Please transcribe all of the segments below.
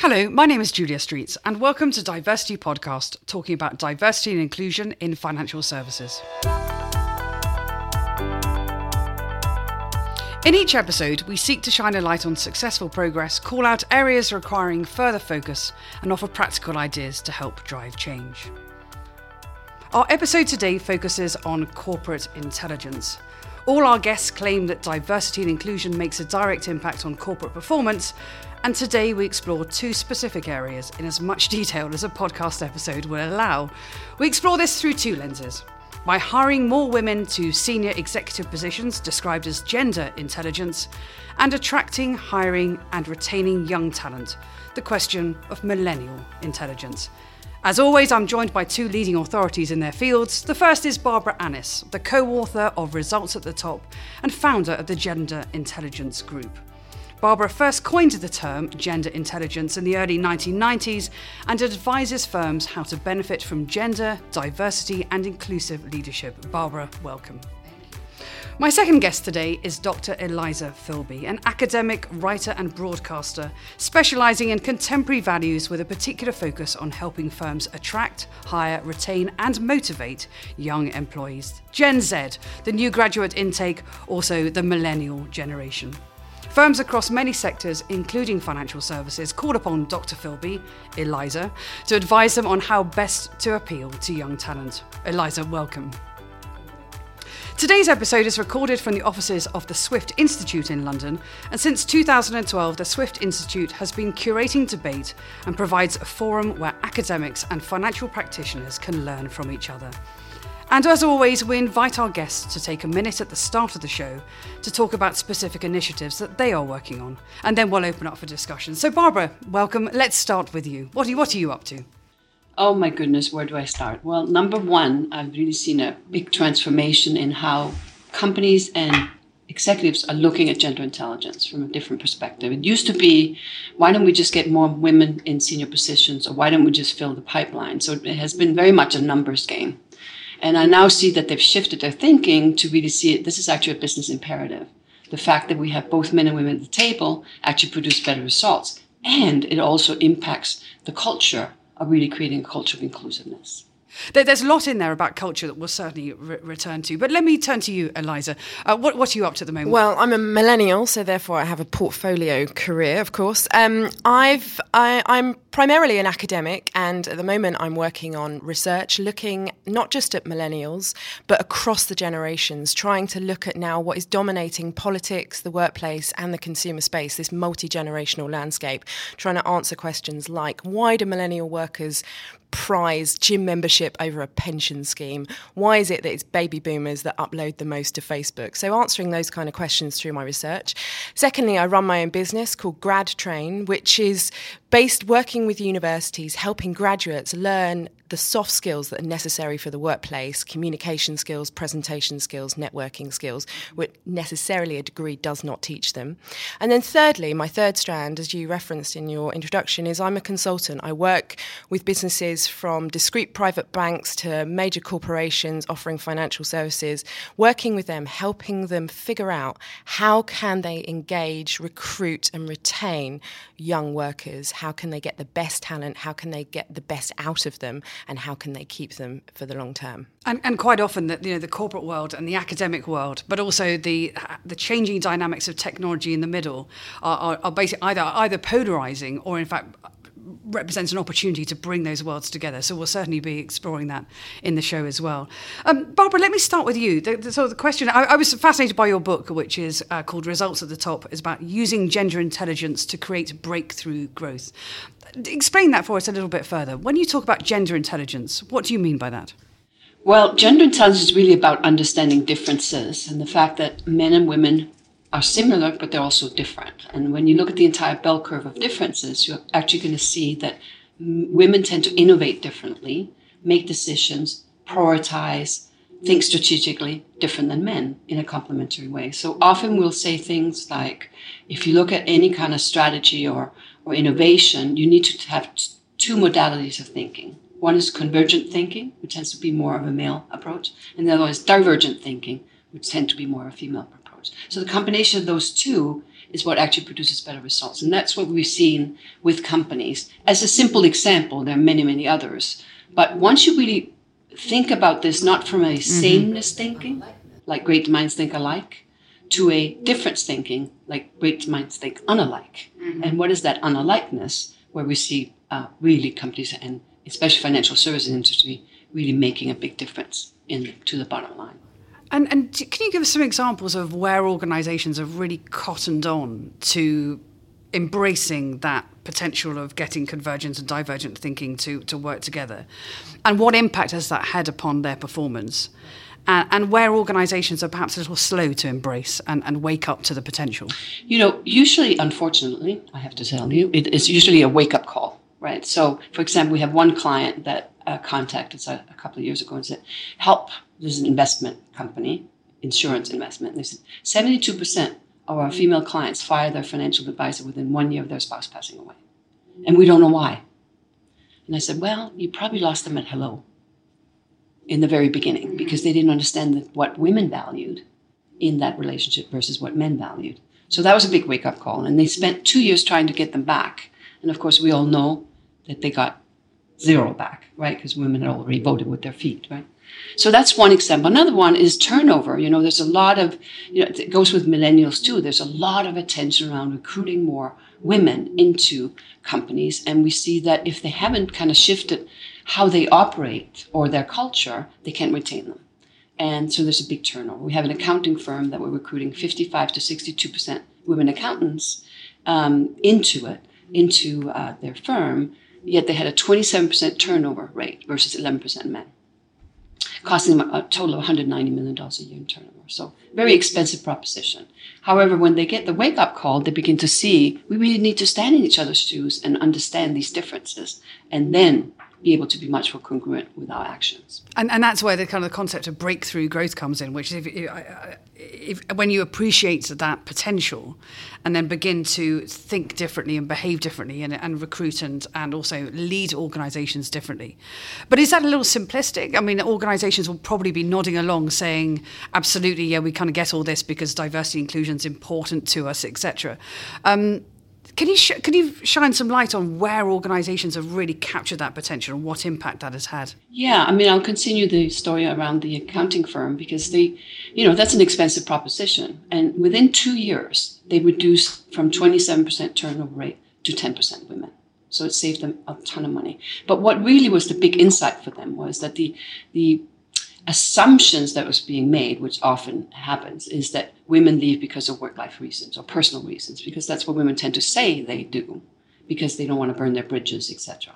Hello, my name is Julia Streets, and welcome to DiverCity Podcast, talking about diversity and inclusion in financial services. In each episode, we seek to shine a light on successful progress, call out areas requiring further focus, and offer practical ideas to help drive change. Our episode today focuses on corporate intelligence. All our guests claim that diversity and inclusion makes a direct impact on corporate performance, and today we explore two specific areas in as much detail as a podcast episode will allow. We explore this through two lenses. By hiring more women to senior executive positions described as gender intelligence, and attracting, hiring, and retaining young talent, the question of millennial intelligence. As always, I'm joined by two leading authorities in their fields. The first is Barbara Annis, the co author of Results at the Top and founder of the Gender Intelligence Group. Barbara first coined the term gender intelligence in the early 1990s and advises firms how to benefit from gender, diversity, and inclusive leadership. Barbara, welcome. My second guest today is Dr. Eliza Filby, an academic, writer, and broadcaster specialising in contemporary values with a particular focus on helping firms attract, hire, retain, and motivate young employees. Gen Z, the new graduate intake, also the millennial generation. Firms across many sectors, including financial services, called upon Dr. Filby, Eliza, to advise them on how best to appeal to young talent. Eliza, welcome. Today's episode is recorded from the offices of the Swift Institute in London, and since 2012, the Swift Institute has been curating debate and provides a forum where academics and financial practitioners can learn from each other. And as always, we invite our guests to take a minute at the start of the show to talk about specific initiatives that they are working on, and then we'll open up for discussion. So, Barbara, welcome. Let's start with you. What are you, what are you up to? Oh my goodness, where do I start? Well, number one, I've really seen a big transformation in how companies and executives are looking at gender intelligence from a different perspective. It used to be, why don't we just get more women in senior positions, or why don't we just fill the pipeline? So it has been very much a numbers game. And I now see that they've shifted their thinking to really see it. This is actually a business imperative. The fact that we have both men and women at the table actually produce better results. And it also impacts the culture of really creating a culture of inclusiveness. There's a lot in there about culture that we'll certainly re- return to. But let me turn to you, Eliza. Uh, what, what, are you up to at the moment? Well, I'm a millennial, so therefore I have a portfolio career, of course. Um, I've, I, I'm primarily an academic, and at the moment I'm working on research looking not just at millennials, but across the generations, trying to look at now what is dominating politics, the workplace, and the consumer space, this multi generational landscape, trying to answer questions like why do millennial workers prize gym membership over a pension scheme? Why is it that it's baby boomers that upload the most to Facebook? So, answering those kind of questions through my research. Secondly, I run my own business called Grad Train, which is based working with universities, helping graduates learn the soft skills that are necessary for the workplace communication skills, presentation skills, networking skills, which necessarily a degree does not teach them. And then, thirdly, my third strand, as you referenced in your introduction, is I'm a consultant. I work with businesses from discrete private banks to major corporations offering financial services, working with them, helping them figure out how can they engage, recruit, and retain young workers how can they get the best talent? How can they get the best out of them? And how can they keep them for the long term? And, and quite often, that you know, the corporate world and the academic world, but also the the changing dynamics of technology in the middle, are, are, are basically either either polarizing or, in fact, represents an opportunity to bring those worlds together. So we'll certainly be exploring that in the show as well. Um, Barbara, let me start with you. The, the, so the question, I, I, was fascinated by your book, which is uh, called Results at the Top, is about using gender intelligence to create breakthrough growth. Explain that for us a little bit further. When you talk about gender intelligence, what do you mean by that? Well, gender intelligence is really about understanding differences and the fact that men and women are similar, but they're also different. And when you look at the entire bell curve of differences, you're actually going to see that women tend to innovate differently, make decisions, prioritize, think strategically different than men in a complementary way. So often we'll say things like, if you look at any kind of strategy or, or innovation, you need to have two modalities of thinking. One is convergent thinking, which tends to be more of a male approach, and the other is divergent thinking, which tend to be more of a female approach. So the combination of those two is what actually produces better results. And that's what we've seen with companies. As a simple example, there are many, many others. But once you really think about this, not from a mm-hmm. sameness thinking, like great minds think alike, to a difference thinking, like great minds think unalike. Mm-hmm. And what is that unalikeness? Where we see uh, really companies and especially financial services industry really making a big difference in to the bottom line. And, and can you give us some examples of where organisations have really cottoned on to embracing that potential of getting convergent and divergent thinking to, to work together? And what impact has that had upon their performance? And, and where organisations are perhaps a little slow to embrace and, and wake up to the potential? You know, usually, unfortunately, I have to tell you, it is usually a wake up call, right? So, for example, we have one client that uh, contacted us a, a couple of years ago and said, help this is an investment company, insurance investment. And they said 72% of our female clients fire their financial advisor within one year of their spouse passing away. And we don't know why. And I said, well, you probably lost them at hello in the very beginning mm-hmm. because they didn't understand what women valued in that relationship versus what men valued. So that was a big wake up call. And they spent two years trying to get them back. And of course, we all know that they got zero back, right? Because women had already voted with their feet, right? So that's one example. Another one is turnover. You know, there's a lot of, you know, it goes with millennials too. There's a lot of attention around recruiting more women into companies. And we see that if they haven't kind of shifted how they operate or their culture, they can't retain them. And so there's a big turnover. We have an accounting firm that we're recruiting 55 to 62% women accountants um, into it, into uh, their firm, yet they had a 27% turnover rate versus 11% men costing them a total of $190 million a year in turnover. So very expensive proposition. However, when they get the wake up call, they begin to see we really need to stand in each other's shoes and understand these differences and then be able to be much more congruent with our actions. And, and that's where the kind of the concept of breakthrough growth comes in, which is if, if, when you appreciate that potential and then begin to think differently and behave differently and, and recruit and, and also lead organizations differently. But is that a little simplistic? I mean, organizations will probably be nodding along saying, absolutely, yeah, we kind of get all this because diversity inclusion is important to us, etc. Um, can you sh- can you shine some light on where organisations have really captured that potential and what impact that has had? Yeah, I mean, I'll continue the story around the accounting firm because they, you know, that's an expensive proposition, and within two years they reduced from twenty seven percent turnover rate to ten percent women. So it saved them a ton of money. But what really was the big insight for them was that the the assumptions that was being made, which often happens, is that women leave because of work life reasons or personal reasons, because that's what women tend to say they do, because they don't want to burn their bridges, etc.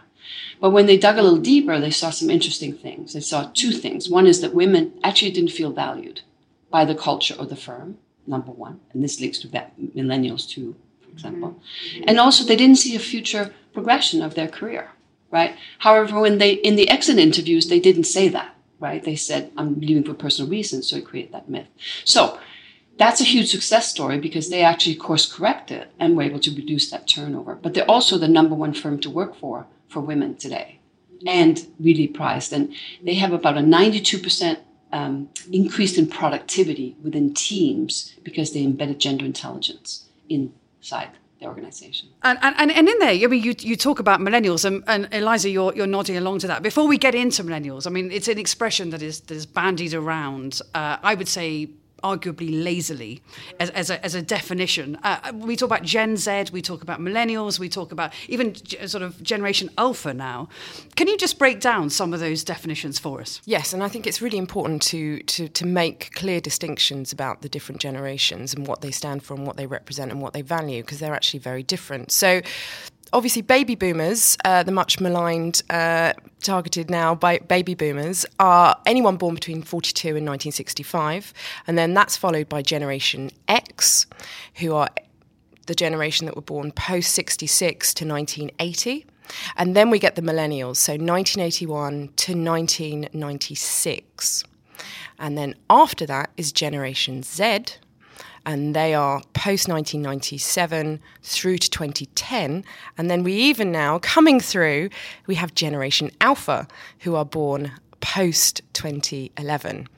But when they dug a little deeper, they saw some interesting things. They saw two things. One is that women actually didn't feel valued by the culture or the firm, number one, and this links to millennials too, for example. Mm-hmm. And also, they didn't see a future progression of their career, right? However, when they in the exit interviews, they didn't say that right? They said, I'm leaving for personal reasons, so it created that myth. So that's a huge success story because they actually course corrected and were able to reduce that turnover. But they're also the number one firm to work for for women today and really prized. And they have about a 92% um, increase in productivity within teams because they embedded gender intelligence inside the organization. And, and, and in there, I mean, you, you talk about millennials, and, and Eliza, you're, you're nodding along to that. Before we get into millennials, I mean, it's an expression that is, that is bandied around, uh, I would say, arguably lazily as, as, a, as a definition. Uh, we talk about Gen Z, we talk about millennials, we talk about even sort of Generation Alpha now. Can you just break down some of those definitions for us? Yes, and I think it's really important to, to, to make clear distinctions about the different generations and what they stand for and what they represent and what they value because they're actually very different. So obviously, baby boomers, uh, the much maligned, uh, targeted now by baby boomers, are anyone born between 42 and 1965. And then that's followed by Generation X, who are the generation that were born post 66 to 1980. And then we get the millennials, so 1981 to 1996. And then after that is Generation Z, and they are post 1997 through to 2010. And then we even now, coming through, we have Generation Alpha, who are born post 2011.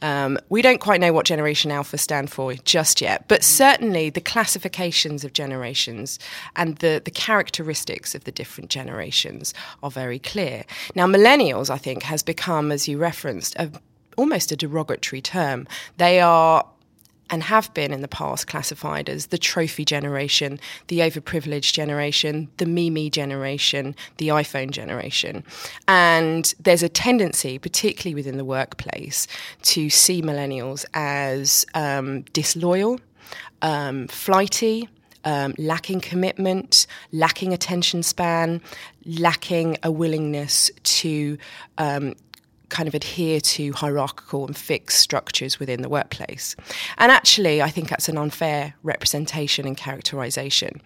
Um, we don't quite know what Generation Alpha stand for just yet, but certainly the classifications of generations and the, the characteristics of the different generations are very clear. Now, millennials, I think, has become, as you referenced, a, almost a derogatory term. They are and have been in the past classified as the trophy generation, the overprivileged generation, the Mimi generation, the iPhone generation. And there's a tendency, particularly within the workplace, to see millennials as um, disloyal, um, flighty. Um, lacking commitment, lacking attention span, lacking a willingness to um, kind of adhere to hierarchical and fixed structures within the workplace. And actually, I think that's an unfair representation and characterization.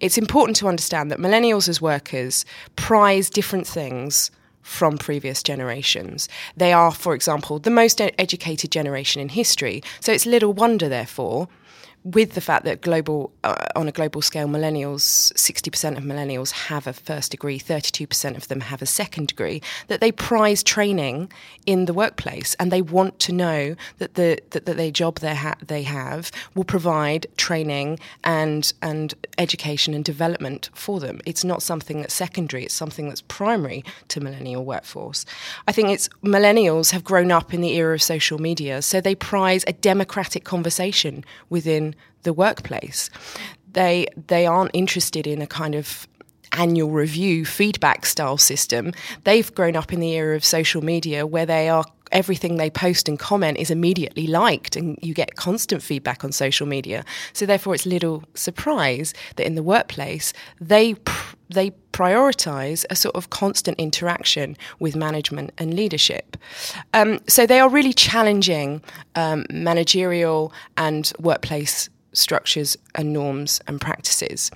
It's important to understand that millennials as workers prize different things from previous generations. They are, for example, the most educated generation in history. So it's little wonder, therefore, with the fact that global uh, on a global scale millennials 60% of millennials have a first degree 32% of them have a second degree that they prize training in the workplace and they want to know that the that, that their job they, ha- they have will provide training and and education and development for them. It's not something that's secondary it's something that's primary to millennial workforce. I think it's millennials have grown up in the era of social media so they prize a democratic conversation within the workplace. They they aren't interested in a kind of annual review feedback style system. They've grown up in the era of social media where they are everything they post and comment is immediately liked and you get constant feedback on social media. So therefore it's little surprise that in the workplace they pr- they prioritize a sort of constant interaction with management and leadership. Um, so they are really challenging um, managerial and workplace structures and norms and practices.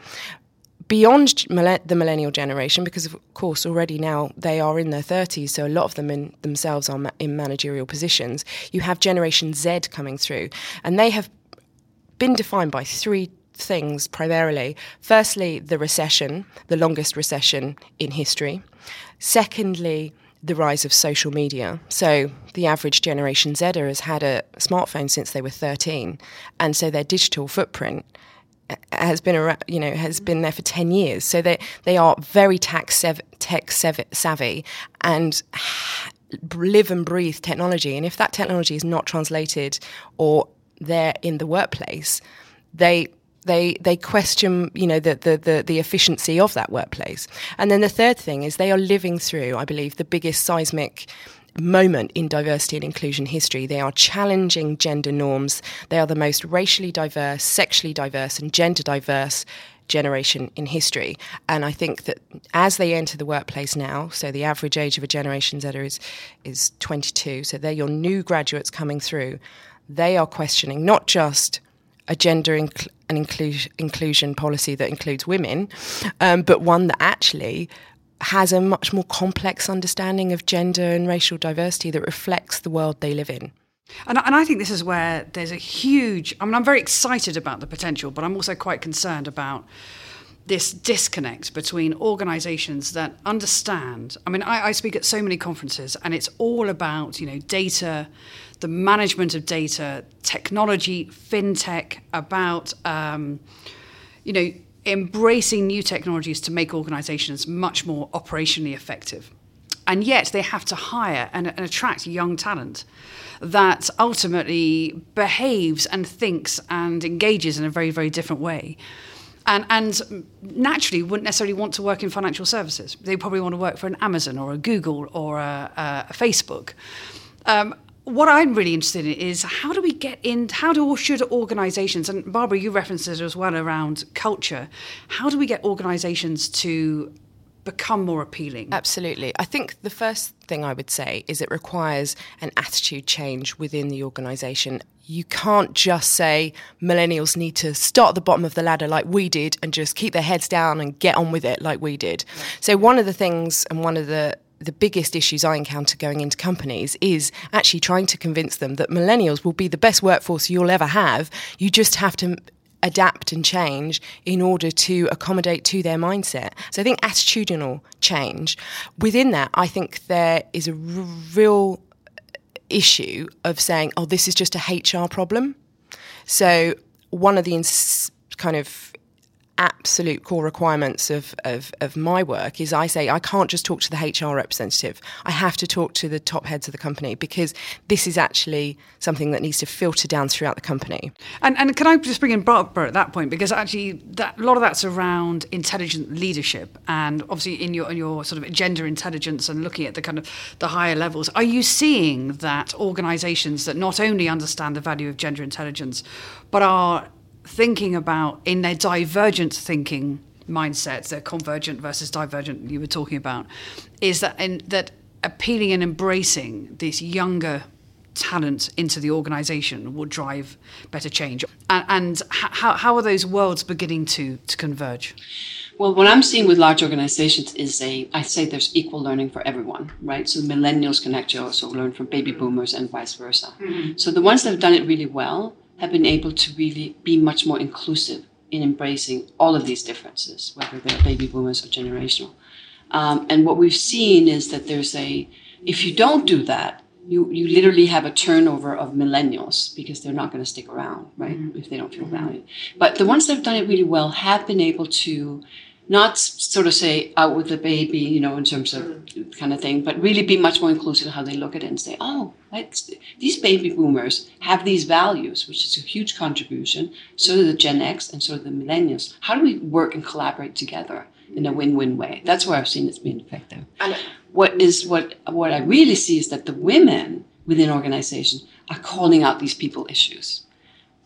Beyond the millennial generation, because of course already now they are in their 30s, so a lot of them in themselves are in managerial positions, you have Generation Z coming through, and they have been defined by three things primarily. Firstly, the recession, the longest recession in history. Secondly, the rise of social media. So the average Generation Zer has had a smartphone since they were 13, and so their digital footprint uh, has been around, you know has been there for 10 years. So they they are very tech tech savvy and live and breathe technology. And if that technology is not translated or there in the workplace, they they they question you know the, the, the the efficiency of that workplace. And then the third thing is they are living through i believe the biggest seismic moment in diversity and inclusion history. They are challenging gender norms. They are the most racially diverse sexually diverse and gender diverse generation in history. And i think that as they enter the workplace now so the average age of a generation z is is 22 so they're your new graduates coming through they are questioning not just a gender inc- and inclusion, inclusion policy that includes women, um, but one that actually has a much more complex understanding of gender and racial diversity that reflects the world they live in. And, and I think this is where there's a huge. I mean, I'm very excited about the potential, but I'm also quite concerned about this disconnect between organizations that understand. I mean, I, I, speak at so many conferences, and it's all about, you know, data, the management of data, technology, fintech, about, um, you know, embracing new technologies to make organizations much more operationally effective. And yet they have to hire and, and attract young talent that ultimately behaves and thinks and engages in a very, very different way and, and naturally wouldn't necessarily want to work in financial services. They probably want to work for an Amazon or a Google or a, a Facebook. Um, what I'm really interested in is how do we get in, how do or should organizations, and Barbara, you referenced it as well around culture, how do we get organizations to become more appealing? Absolutely. I think the first thing I would say is it requires an attitude change within the organisation. You can't just say millennials need to start at the bottom of the ladder like we did and just keep their heads down and get on with it like we did. So, one of the things and one of the the biggest issues I encounter going into companies is actually trying to convince them that millennials will be the best workforce you'll ever have. You just have to adapt and change in order to accommodate to their mindset. So I think attitudinal change. Within that, I think there is a r- real issue of saying, oh, this is just a HR problem. So one of the ins- kind of absolute core requirements of, of, of, my work is I say I can't just talk to the HR representative. I have to talk to the top heads of the company because this is actually something that needs to filter down throughout the company. And, and can I just bring in Barbara at that point because actually that, a lot of that's around intelligent leadership and obviously in your in your sort of gender intelligence and looking at the kind of the higher levels. Are you seeing that organisations that not only understand the value of gender intelligence but are thinking about in their divergent thinking mindsets, their convergent versus divergent you were talking about, is that in, that appealing and embracing this younger talent into the organization will drive better change. And, and how, how are those worlds beginning to, to converge? Well, what I'm seeing with large organizations is a, I say there's equal learning for everyone, right? So millennials can actually also learn from baby boomers and vice versa. Mm-hmm. So the ones that have done it really well have been able to really be much more inclusive in embracing all of these differences, whether they're baby boomers or generational. Um, and what we've seen is that there's a, if you don't do that, you, you literally have a turnover of millennials because they're not going to stick around, right? Mm-hmm. If they don't feel valued. But the ones that have done it really well have been able to not sort of say out with the baby, you know, in terms of kind of thing, but really be much more inclusive in how they look at it and say, oh, these baby boomers have these values, which is a huge contribution. So do the Gen X and so do the millennials. How do we work and collaborate together in a win-win way? That's where I've seen it's been effective. What is what what I really see is that the women within organizations are calling out these people issues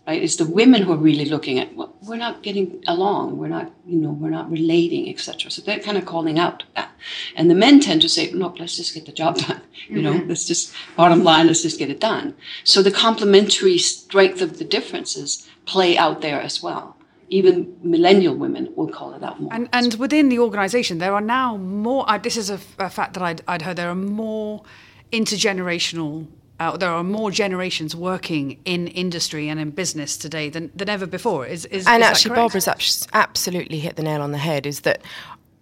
right? It's the women who are really looking at well, we're not getting along, we're not, you know, we're not relating, etc. So they're kind of calling out that, and the men tend to say, look, let's just get the job done. You know, mm-hmm. let's just bottom line, let's just get it done. So the complementary strength of the differences play out there as well. Even millennial women will call it out more. And, and within the organisation, there are now more. Uh, this is a, a fact that I'd, I'd heard. There are more intergenerational uh, there are more generations working in industry and in business today than, than ever before. Is, is and is actually, Barbara's absolutely hit the nail on the head. Is that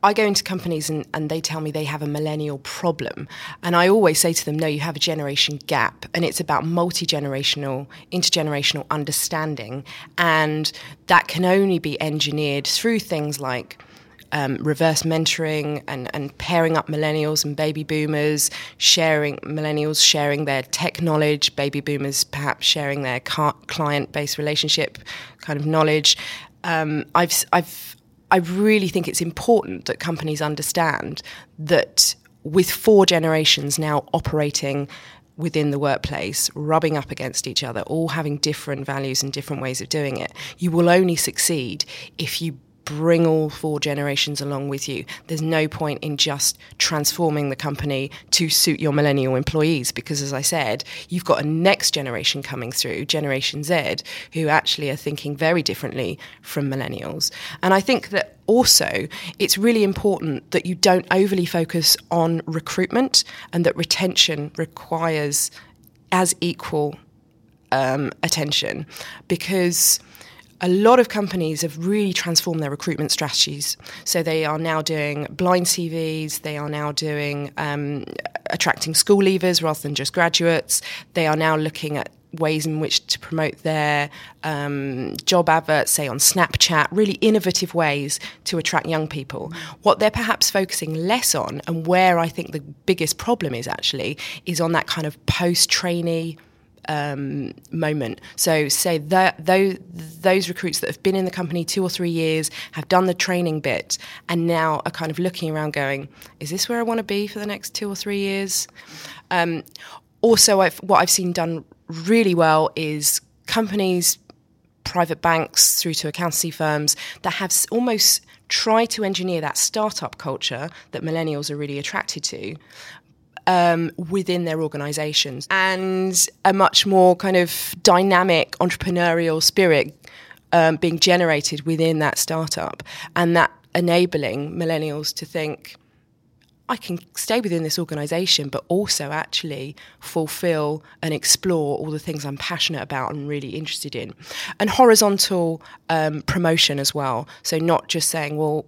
I go into companies and, and they tell me they have a millennial problem. And I always say to them, no, you have a generation gap. And it's about multi generational, intergenerational understanding. And that can only be engineered through things like um, reverse mentoring and, and pairing up millennials and baby boomers, sharing millennials sharing their tech knowledge, baby boomers perhaps sharing their client based relationship kind of knowledge. Um, I've, I've, I really think it's important that companies understand that with four generations now operating within the workplace, rubbing up against each other, all having different values and different ways of doing it, you will only succeed if you bring all four generations along with you. There's no point in just transforming the company to suit your millennial employees because, as I said, you've got a next generation coming through, Generation Z, who actually are thinking very differently from millennials. And I think that also it's really important that you don't overly focus on recruitment and that retention requires as equal um, attention because a lot of companies have really transformed their recruitment strategies. So they are now doing blind CVs, they are now doing um, attracting school leavers rather than just graduates. They are now looking at ways in which to promote their um, job adverts, say on Snapchat, really innovative ways to attract young people. What they're perhaps focusing less on, and where I think the biggest problem is actually, is on that kind of post trainee um, moment. So, say that those, those recruits that have been in the company two or three years have done the training bit and now are kind of looking around going, is this where I want to be for the next two or three years? Um, also, I've, what I've seen done really well is companies, private banks, through to accountancy firms that have almost tried to engineer that startup culture that millennials are really attracted to, um, within their organizations and a much more kind of dynamic entrepreneurial spirit um, being generated within that startup and that enabling millennials to think I can stay within this organization, but also actually fulfill and explore all the things I'm passionate about and really interested in. And horizontal um, promotion as well. So, not just saying, well,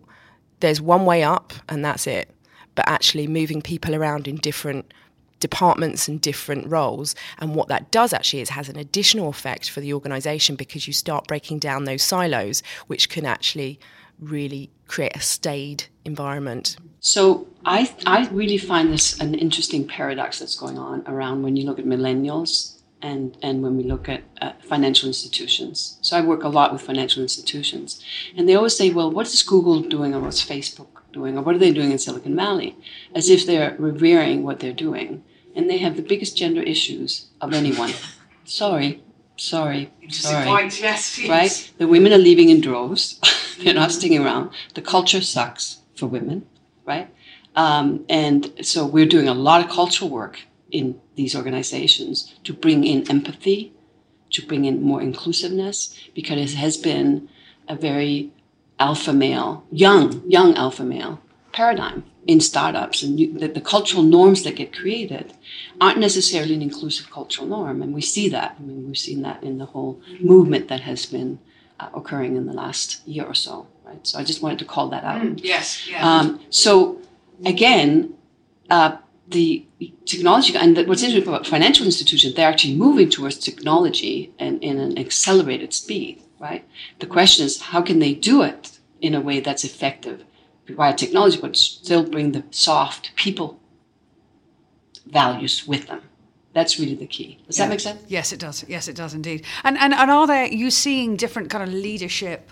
there's one way up and that's it, but actually moving people around in different departments and different roles. And what that does actually is has an additional effect for the organization because you start breaking down those silos, which can actually really create a staid environment. So I, I really find this an interesting paradox that's going on around when you look at millennials and, and when we look at uh, financial institutions. So I work a lot with financial institutions. And they always say, well, what is Google doing or what's Facebook doing or what are they doing in Silicon Valley? As if they're revering what they're doing. And they have the biggest gender issues of anyone. Sorry, sorry, sorry. Point, yes, yes. Right? The women are leaving in droves. they're not sticking around. The culture sucks for women, right? Um, and so we're doing a lot of cultural work in these organizations to bring in empathy, to bring in more inclusiveness, because it has been a very alpha male, young, young alpha male paradigm in startups. And you, the, the cultural norms that get created aren't necessarily an inclusive cultural norm. And we see that. I mean, we've seen that in the whole movement that has been uh, occurring in the last year or so. Right. So I just wanted to call that out. Mm, yes. Yeah. Um, so again, uh, the technology and what's interesting about financial institutions, they're actually moving towards technology and in an accelerated speed. Right. The question is, how can they do it in a way that's effective via technology, but still bring the soft people values with them? That's really the key. Does Yeah. that make sense? Yes, it does. Yes, it does indeed. And and and are there you seeing different kind of leadership?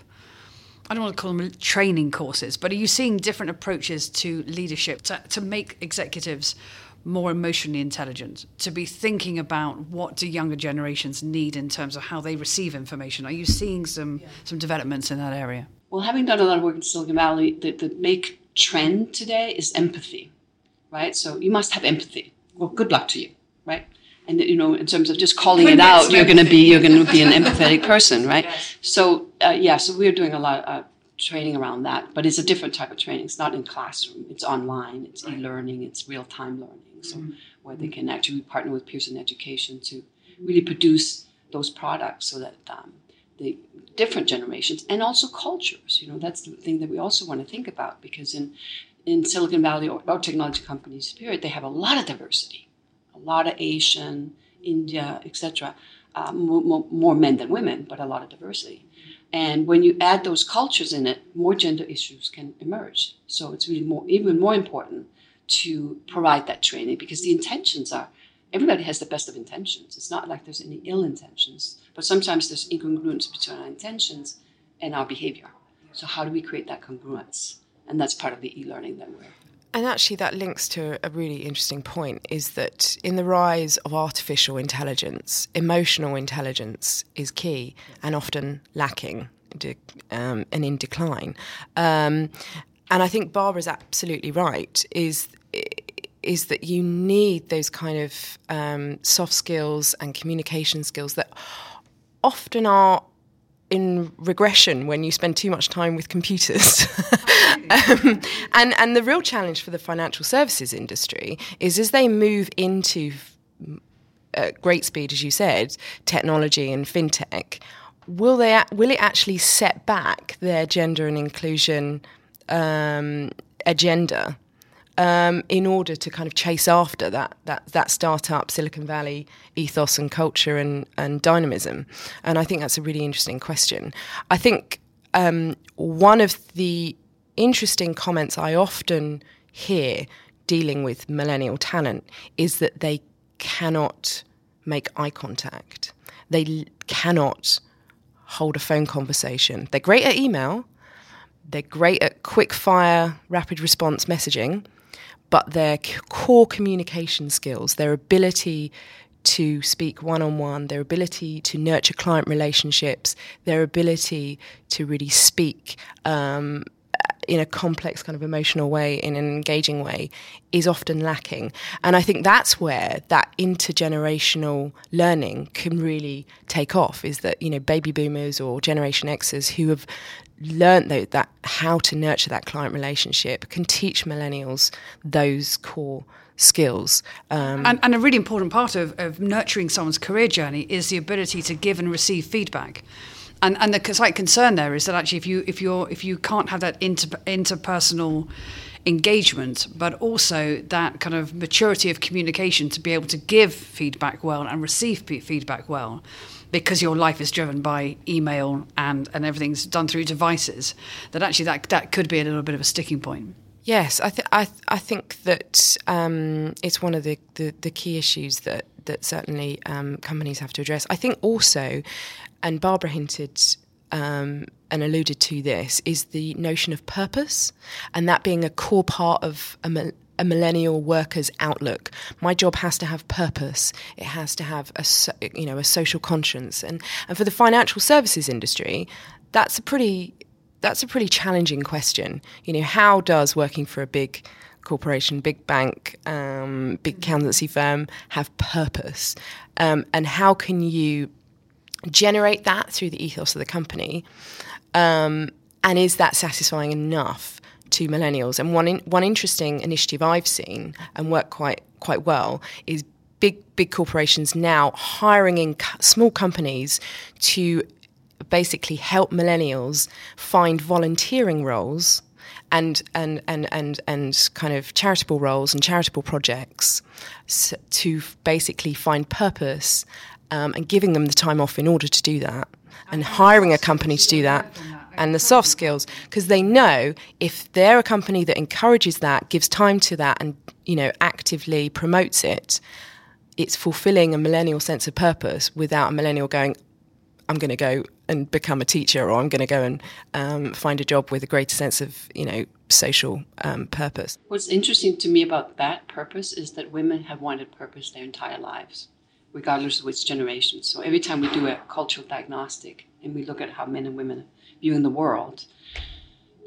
I don't want to call them training courses, but are you seeing different approaches to leadership to, to make executives more emotionally intelligent, to be thinking about what do younger generations need in terms of how they receive information? Are you seeing some some developments in that area? Well, having done a lot of work in Silicon Valley, the, the big trend today is empathy, right? So you must have empathy. Well, good luck to you, right? And you know, in terms of just calling it out, you're going to be you're going to be an empathetic person, right? So uh, yeah, so we're doing a lot of uh, training around that, but it's a different type of training. It's not in classroom. It's online. It's e-learning. It's real-time learning. So where they can actually partner with Pearson Education to really produce those products so that um, the different generations and also cultures. You know, that's the thing that we also want to think about because in in Silicon Valley or, or technology companies, period, they have a lot of diversity, a lot of Asian, India, etc. Uh, more, more men than women, but a lot of diversity. And when you add those cultures in it, more gender issues can emerge. So it's really more, even more important to provide that training because the intentions are everybody has the best of intentions. It's not like there's any ill intentions, but sometimes there's incongruence between our intentions and our behavior. So how do we create that congruence? And that's part of the e-learning that we're And actually, that links to a really interesting point is that in the rise of artificial intelligence, emotional intelligence is key and often lacking um, and in decline. Um, and I think Barbara's absolutely right. Is is that you need those kind of um, soft skills and communication skills that often are in regression when you spend too much time with computers. um, and and the real challenge for the financial services industry is as they move into uh, great speed, as you said, technology and fintech. Will they? Will it actually set back their gender and inclusion um, agenda um, in order to kind of chase after that that that startup Silicon Valley ethos and culture and and dynamism? And I think that's a really interesting question. I think um, one of the interesting comments I often hear dealing with millennial talent is that they cannot make eye contact. They l- cannot hold a phone conversation. They're great at email. They're great at quick fire, rapid response messaging, but their core communication skills, their ability to speak one on one, their ability to nurture client relationships, their ability to really speak um, in a complex kind of emotional way, in an engaging way, is often lacking. And I think that's where that intergenerational learning can really take off. Is that you know baby boomers or Generation Xers who have learned though that how to nurture that client relationship can teach millennials those core skills. Um, and, and, a really important part of, of nurturing someone's career journey is the ability to give and receive feedback. And, and the slight concern there is that actually, if you if you're if you can't have that inter, interpersonal engagement, but also that kind of maturity of communication to be able to give feedback well and receive feedback well, because your life is driven by email and, and everything's done through devices, that actually that, that could be a little bit of a sticking point. Yes, I, th- I, th- I think that um, it's one of the, the, the, key issues that, that certainly um, companies have to address. I think also, and Barbara hinted um, and alluded to this, is the notion of purpose, and that being a core part of a, a millennial worker's outlook. My job has to have purpose. It has to have a you know a social conscience, and and for the financial services industry, that's a pretty that's a pretty challenging question. You know, how does working for a big corporation, big bank, um, big accountancy firm have purpose? Um, and how can you generate that through the ethos of the company? Um, and is that satisfying enough to millennials? And one in, one interesting initiative I've seen and worked quite quite well is big big corporations now hiring in small companies to basically help millennials find volunteering roles and and and and and kind of charitable roles and charitable projects to basically find purpose um, and giving them the time off in order to do that and hiring a company to do that and the soft skills because they know if they're a company that encourages that gives time to that and you know actively promotes it it's fulfilling a millennial sense of purpose without a millennial going I'm going to go and become a teacher, or I'm going to go and um, find a job with a greater sense of, you know, social um, purpose. What's interesting to me about that purpose is that women have wanted purpose their entire lives, regardless of which generation. So every time we do a cultural diagnostic and we look at how men and women view in the world,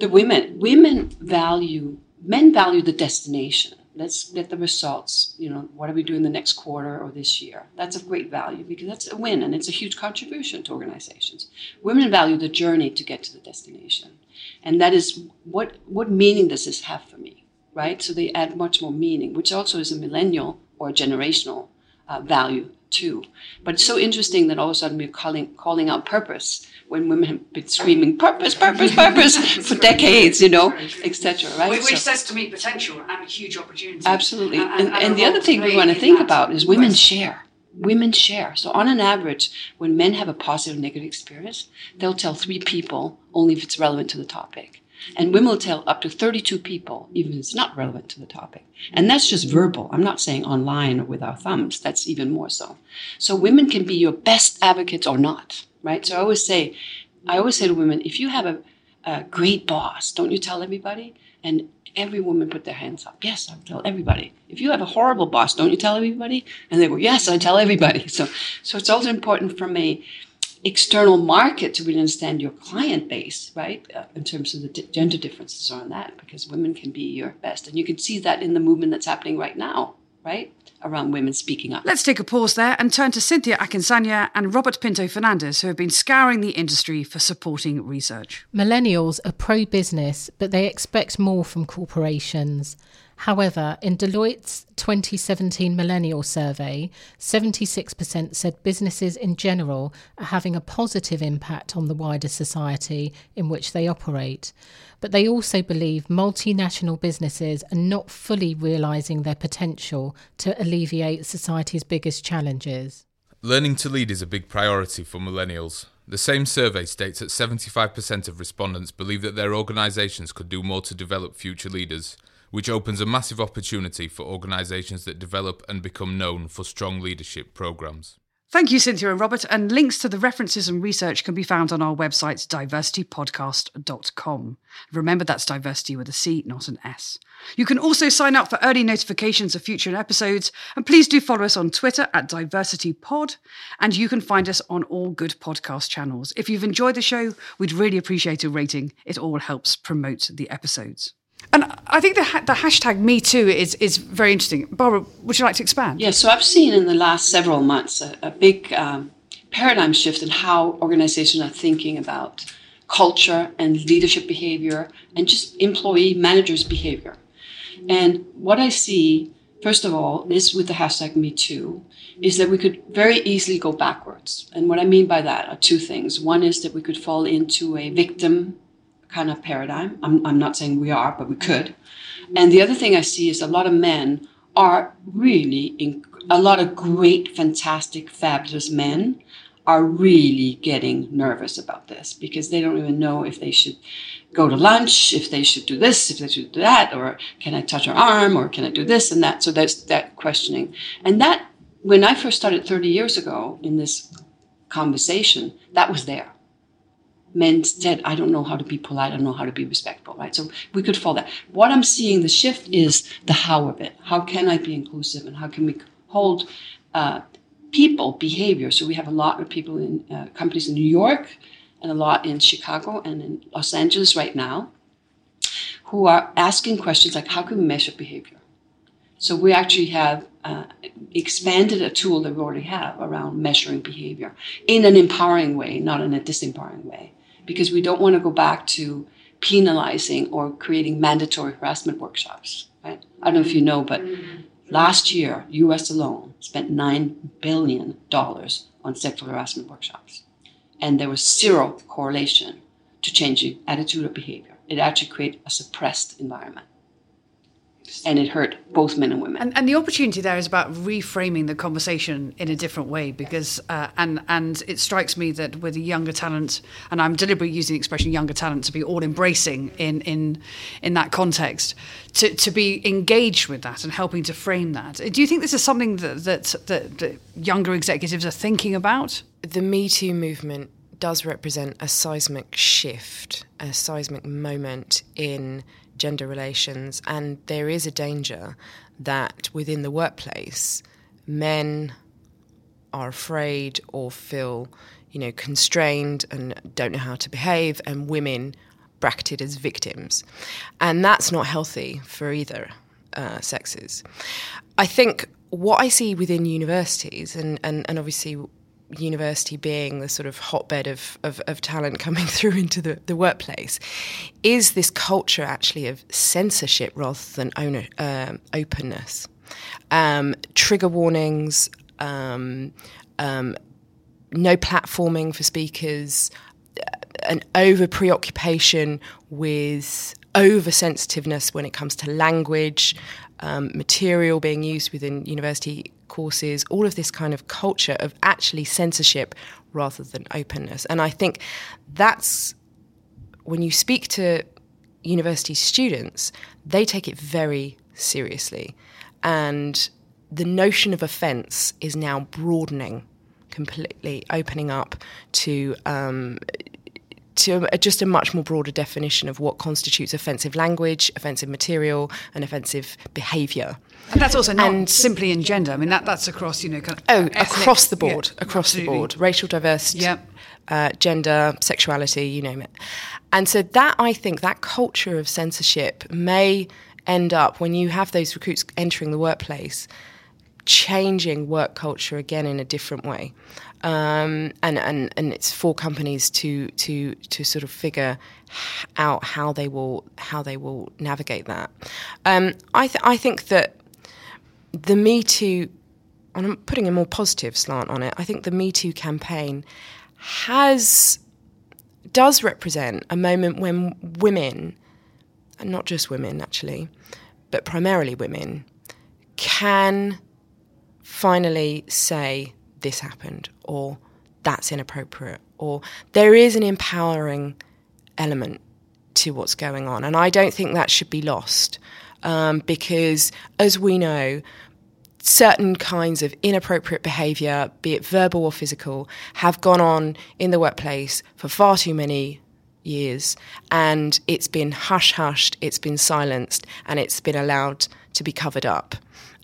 the women women value men value the destination let's get the results. You know, what are we doing the next quarter or this year? That's of great value because that's a win and it's a huge contribution to organizations. Women value the journey to get to the destination. And that is what what meaning does this have for me? Right? So they add much more meaning, which also is a millennial or generational uh, value too. But it's so interesting that all of a sudden we're calling calling out purpose when women have been screaming purpose, purpose, purpose for decades, you know, etc. Right? Which so, says to me potential and a huge opportunity. Absolutely. And, and, and, and the other thing we want to think about is women share. Women share. So on an average, when men have a positive negative experience, they'll tell three people only if it's relevant to the topic. And women will tell up to 32 people, even if it's not relevant to the topic. And that's just verbal. I'm not saying online or with our thumbs. That's even more so. So women can be your best advocates or not right? So I always say, I always say to women, if you have a, a great boss, don't you tell everybody? And every woman put their hands up. Yes, I tell everybody. If you have a horrible boss, don't you tell everybody? And they go, yes, I tell everybody. So, so it's also important from a external market to really understand your client base, right? Uh, in terms of the d- gender differences on that, because women can be your best, and you can see that in the movement that's happening right now, right? around women speaking up. Let's take a pause there and turn to Cynthia Akinsanya and Robert Pinto Fernandez, who have been scouring the industry for supporting research. Millennials are pro business, but they expect more from corporations. However, in Deloitte's 2017 Millennial Survey, 76% said businesses in general are having a positive impact on the wider society in which they operate. But they also believe multinational businesses are not fully realising their potential to alleviate society's biggest challenges. Learning to lead is a big priority for millennials. The same survey states that 75% of respondents believe that their organisations could do more to develop future leaders which opens a massive opportunity for organisations that develop and become known for strong leadership programmes. Thank you, Cynthia and Robert. And links to the references and research can be found on our website, divercitypodcast.com. Remember, that's diversity with a C, not an S. You can also sign up for early notifications of future episodes. And please do follow us on Twitter at divercitypod. And you can find us on all good podcast channels. If you've enjoyed the show, we'd really appreciate a rating. It all helps promote the episodes. And I think the ha- the hashtag Me Too is is very interesting. Barbara, would you like to expand? Yeah, so I've seen in the last several months a, a big um, paradigm shift in how organizations are thinking about culture and leadership behavior and just employee managers behavior. And what I see, first of all, is with the hashtag Me Too, is that we could very easily go backwards. And what I mean by that are two things. One is that we could fall into a victim kind of paradigm. I'm, I'm not saying we are, but we could. And the other thing I see is a lot of men are really, in, a lot of great, fantastic, fabulous men are really getting nervous about this because they don't even know if they should go to lunch, if they should do this, if they should do that, or can I touch her arm, or can I do this and that. So that's that questioning. And that, when I first started 30 years ago in this conversation, that was there. Men said, I don't know how to be polite, I don't know how to be respectful, right? So we could fall that. What I'm seeing, the shift is the how of it. How can I be inclusive and how can we hold uh, people behavior. So we have a lot of people in uh, companies in New York and a lot in Chicago and in Los Angeles right now who are asking questions like how can we measure behavior? So we actually have uh, expanded a tool that we already have around measuring behavior in an empowering way, not in a disempowering way, because we don't want to go back to penalizing or creating mandatory harassment workshops. Right? I don't know if you know, but mm-hmm. Last year, US alone spent $9 billion on sexual harassment workshops. And there was zero correlation to changing attitude or behavior. It actually created a suppressed environment and it hurt both men and women. And, and, the opportunity there is about reframing the conversation in a different way because, uh, and and it strikes me that with a younger talent, and I'm deliberately using the expression younger talent to be all embracing in in in that context, to, to be engaged with that and helping to frame that. Do you think this is something that that, that, that younger executives are thinking about? The Me Too movement does represent a seismic shift, a seismic moment in gender relations, and there is a danger that within the workplace, men are afraid or feel, you know, constrained and don't know how to behave, and women bracketed as victims, and that's not healthy for either uh, sexes. I think what I see within universities, and, and, and obviously university being the sort of hotbed of, of, of talent coming through into the, the, workplace, is this culture actually of censorship rather than owner, uh, openness. Um, trigger warnings, um, um, no platforming for speakers, uh, an over preoccupation with oversensitiveness when it comes to language, um, material being used within university courses, all of this kind of culture of actually censorship rather than openness. And I think that's when you speak to university students, they take it very seriously. And the notion of offence is now broadening completely, opening up to um, to just a much more broader definition of what constitutes offensive language, offensive material, and offensive behaviour. And that's also not and, simply in gender. I mean, that, that's across, you know, kind of oh, ethnic, across the board, yeah, across absolutely. the board, racial diversity, yep. uh, gender, sexuality, you name it. And so that I think that culture of censorship may end up when you have those recruits entering the workplace, changing work culture again in a different way um, and, and and it's for companies to to to sort of figure out how they will how they will navigate that. Um, I th- I think that the Me Too, and I'm putting a more positive slant on it. I think the Me Too campaign has does represent a moment when women, and not just women actually, but primarily women, can finally say this happened or that's inappropriate or there is an empowering element to what's going on. And I don't think that should be lost um, because, as we know, certain kinds of inappropriate behaviour, be it verbal or physical, have gone on in the workplace for far too many years and it's been hush hushed, it's been silenced, and it's been allowed to be covered up.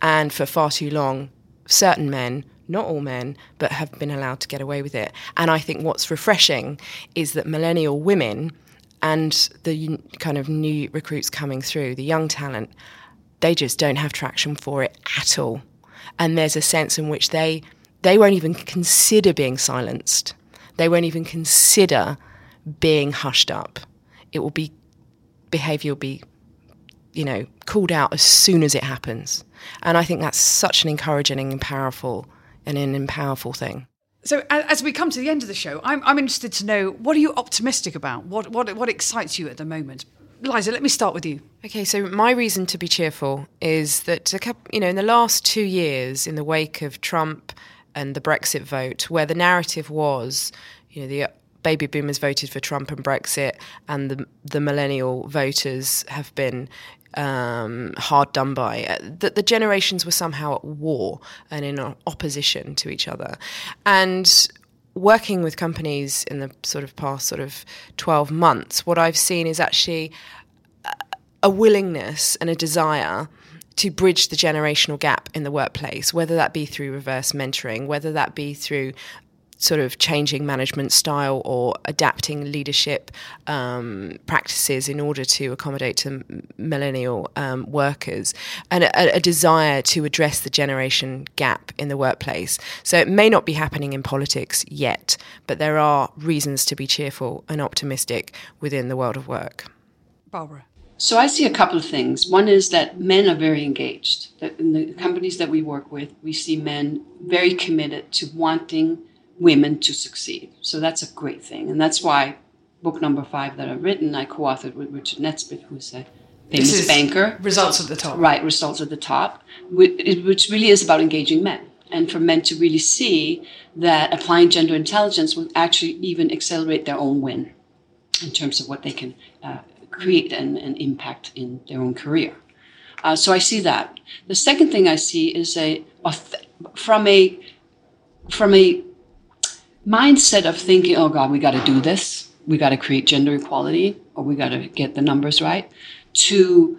And for far too long, certain men not all men, but have been allowed to get away with it. And I think what's refreshing is that millennial women and the kind of new recruits coming through, the young talent, they just don't have traction for it at all. And there's a sense in which they they won't even consider being silenced. They won't even consider being hushed up. It will be behaviour will be, you know, called out as soon as it happens. And I think that's such an encouraging and powerful and an powerful thing. So, as we come to the end of the show, I'm, I'm interested to know what are you optimistic about? What, what, what excites you at the moment? Liza, let me start with you. Okay, so my reason to be cheerful is that, you know, in the last two years, in the wake of Trump and the Brexit vote, where the narrative was, you know, the baby boomers voted for Trump and Brexit, and the the millennial voters have been um, hard done by. Uh, that the generations were somehow at war and in opposition to each other, and working with companies in the sort of past sort of 12 months, what I've seen is actually a willingness and a desire to bridge the generational gap in the workplace, whether that be through reverse mentoring, whether that be through sort of changing management style or adapting leadership um, practices in order to accommodate to millennial um, workers, and a, a, desire to address the generation gap in the workplace. So it may not be happening in politics yet, but there are reasons to be cheerful and optimistic within the world of work. Barbara. So I see a couple of things. One is that men are very engaged. In the companies that we work with, we see men very committed to wanting women to succeed. So that's a great thing. And that's why book number five that I've written, I co authored with Richard Nesbitt, who's a famous banker. Results at the top. Right, results at the top, which really is about engaging men. And for men to really see that applying gender intelligence will actually even accelerate their own win in terms of what they can uh, create and, and, impact in their own career. Uh, so I see that. The second thing I see is a, a from a from a mindset of thinking, oh God, we got to do this, we got to create gender equality, or we got to get the numbers right, to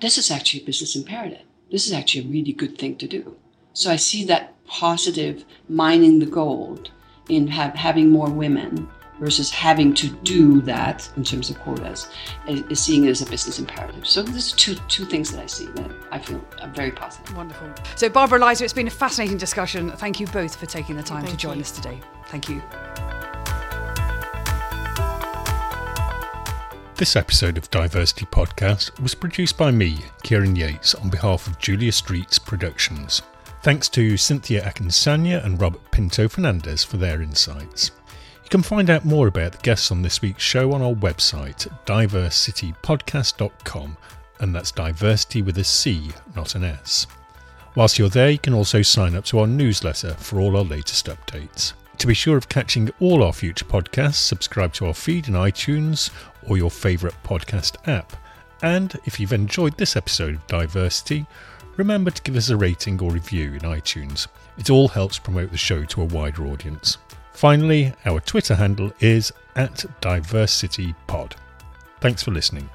this is actually a business imperative. This is actually a really good thing to do. So I see that positive mining the gold in having more women versus having to do that in terms of quotas is, is seeing it as a business imperative. So there's two two things that I see that I feel are very positive. Wonderful. So Barbara Liza, it's been a fascinating discussion. Thank you both for taking the time Thank to join you. us today. Thank you. This episode of DiverCity Podcast was produced by me, Kieran Yates, on behalf of Julia Streets Productions. Thanks to Cynthia Akinsanya and Robert Pinto Fernandez for their insights. You can find out more about the guests on this week's show on our website, divercitypodcast.com, and that's diversity with a C, not an S. Whilst you're there, you can also sign up to our newsletter for all our latest updates. To be sure of catching all our future podcasts, subscribe to our feed in iTunes or your favourite podcast app. And if you've enjoyed this episode of DiverCity, remember to give us a rating or review in iTunes. It all helps promote the show to a wider audience. Finally, our Twitter handle is at DiverCityPod. Thanks for listening.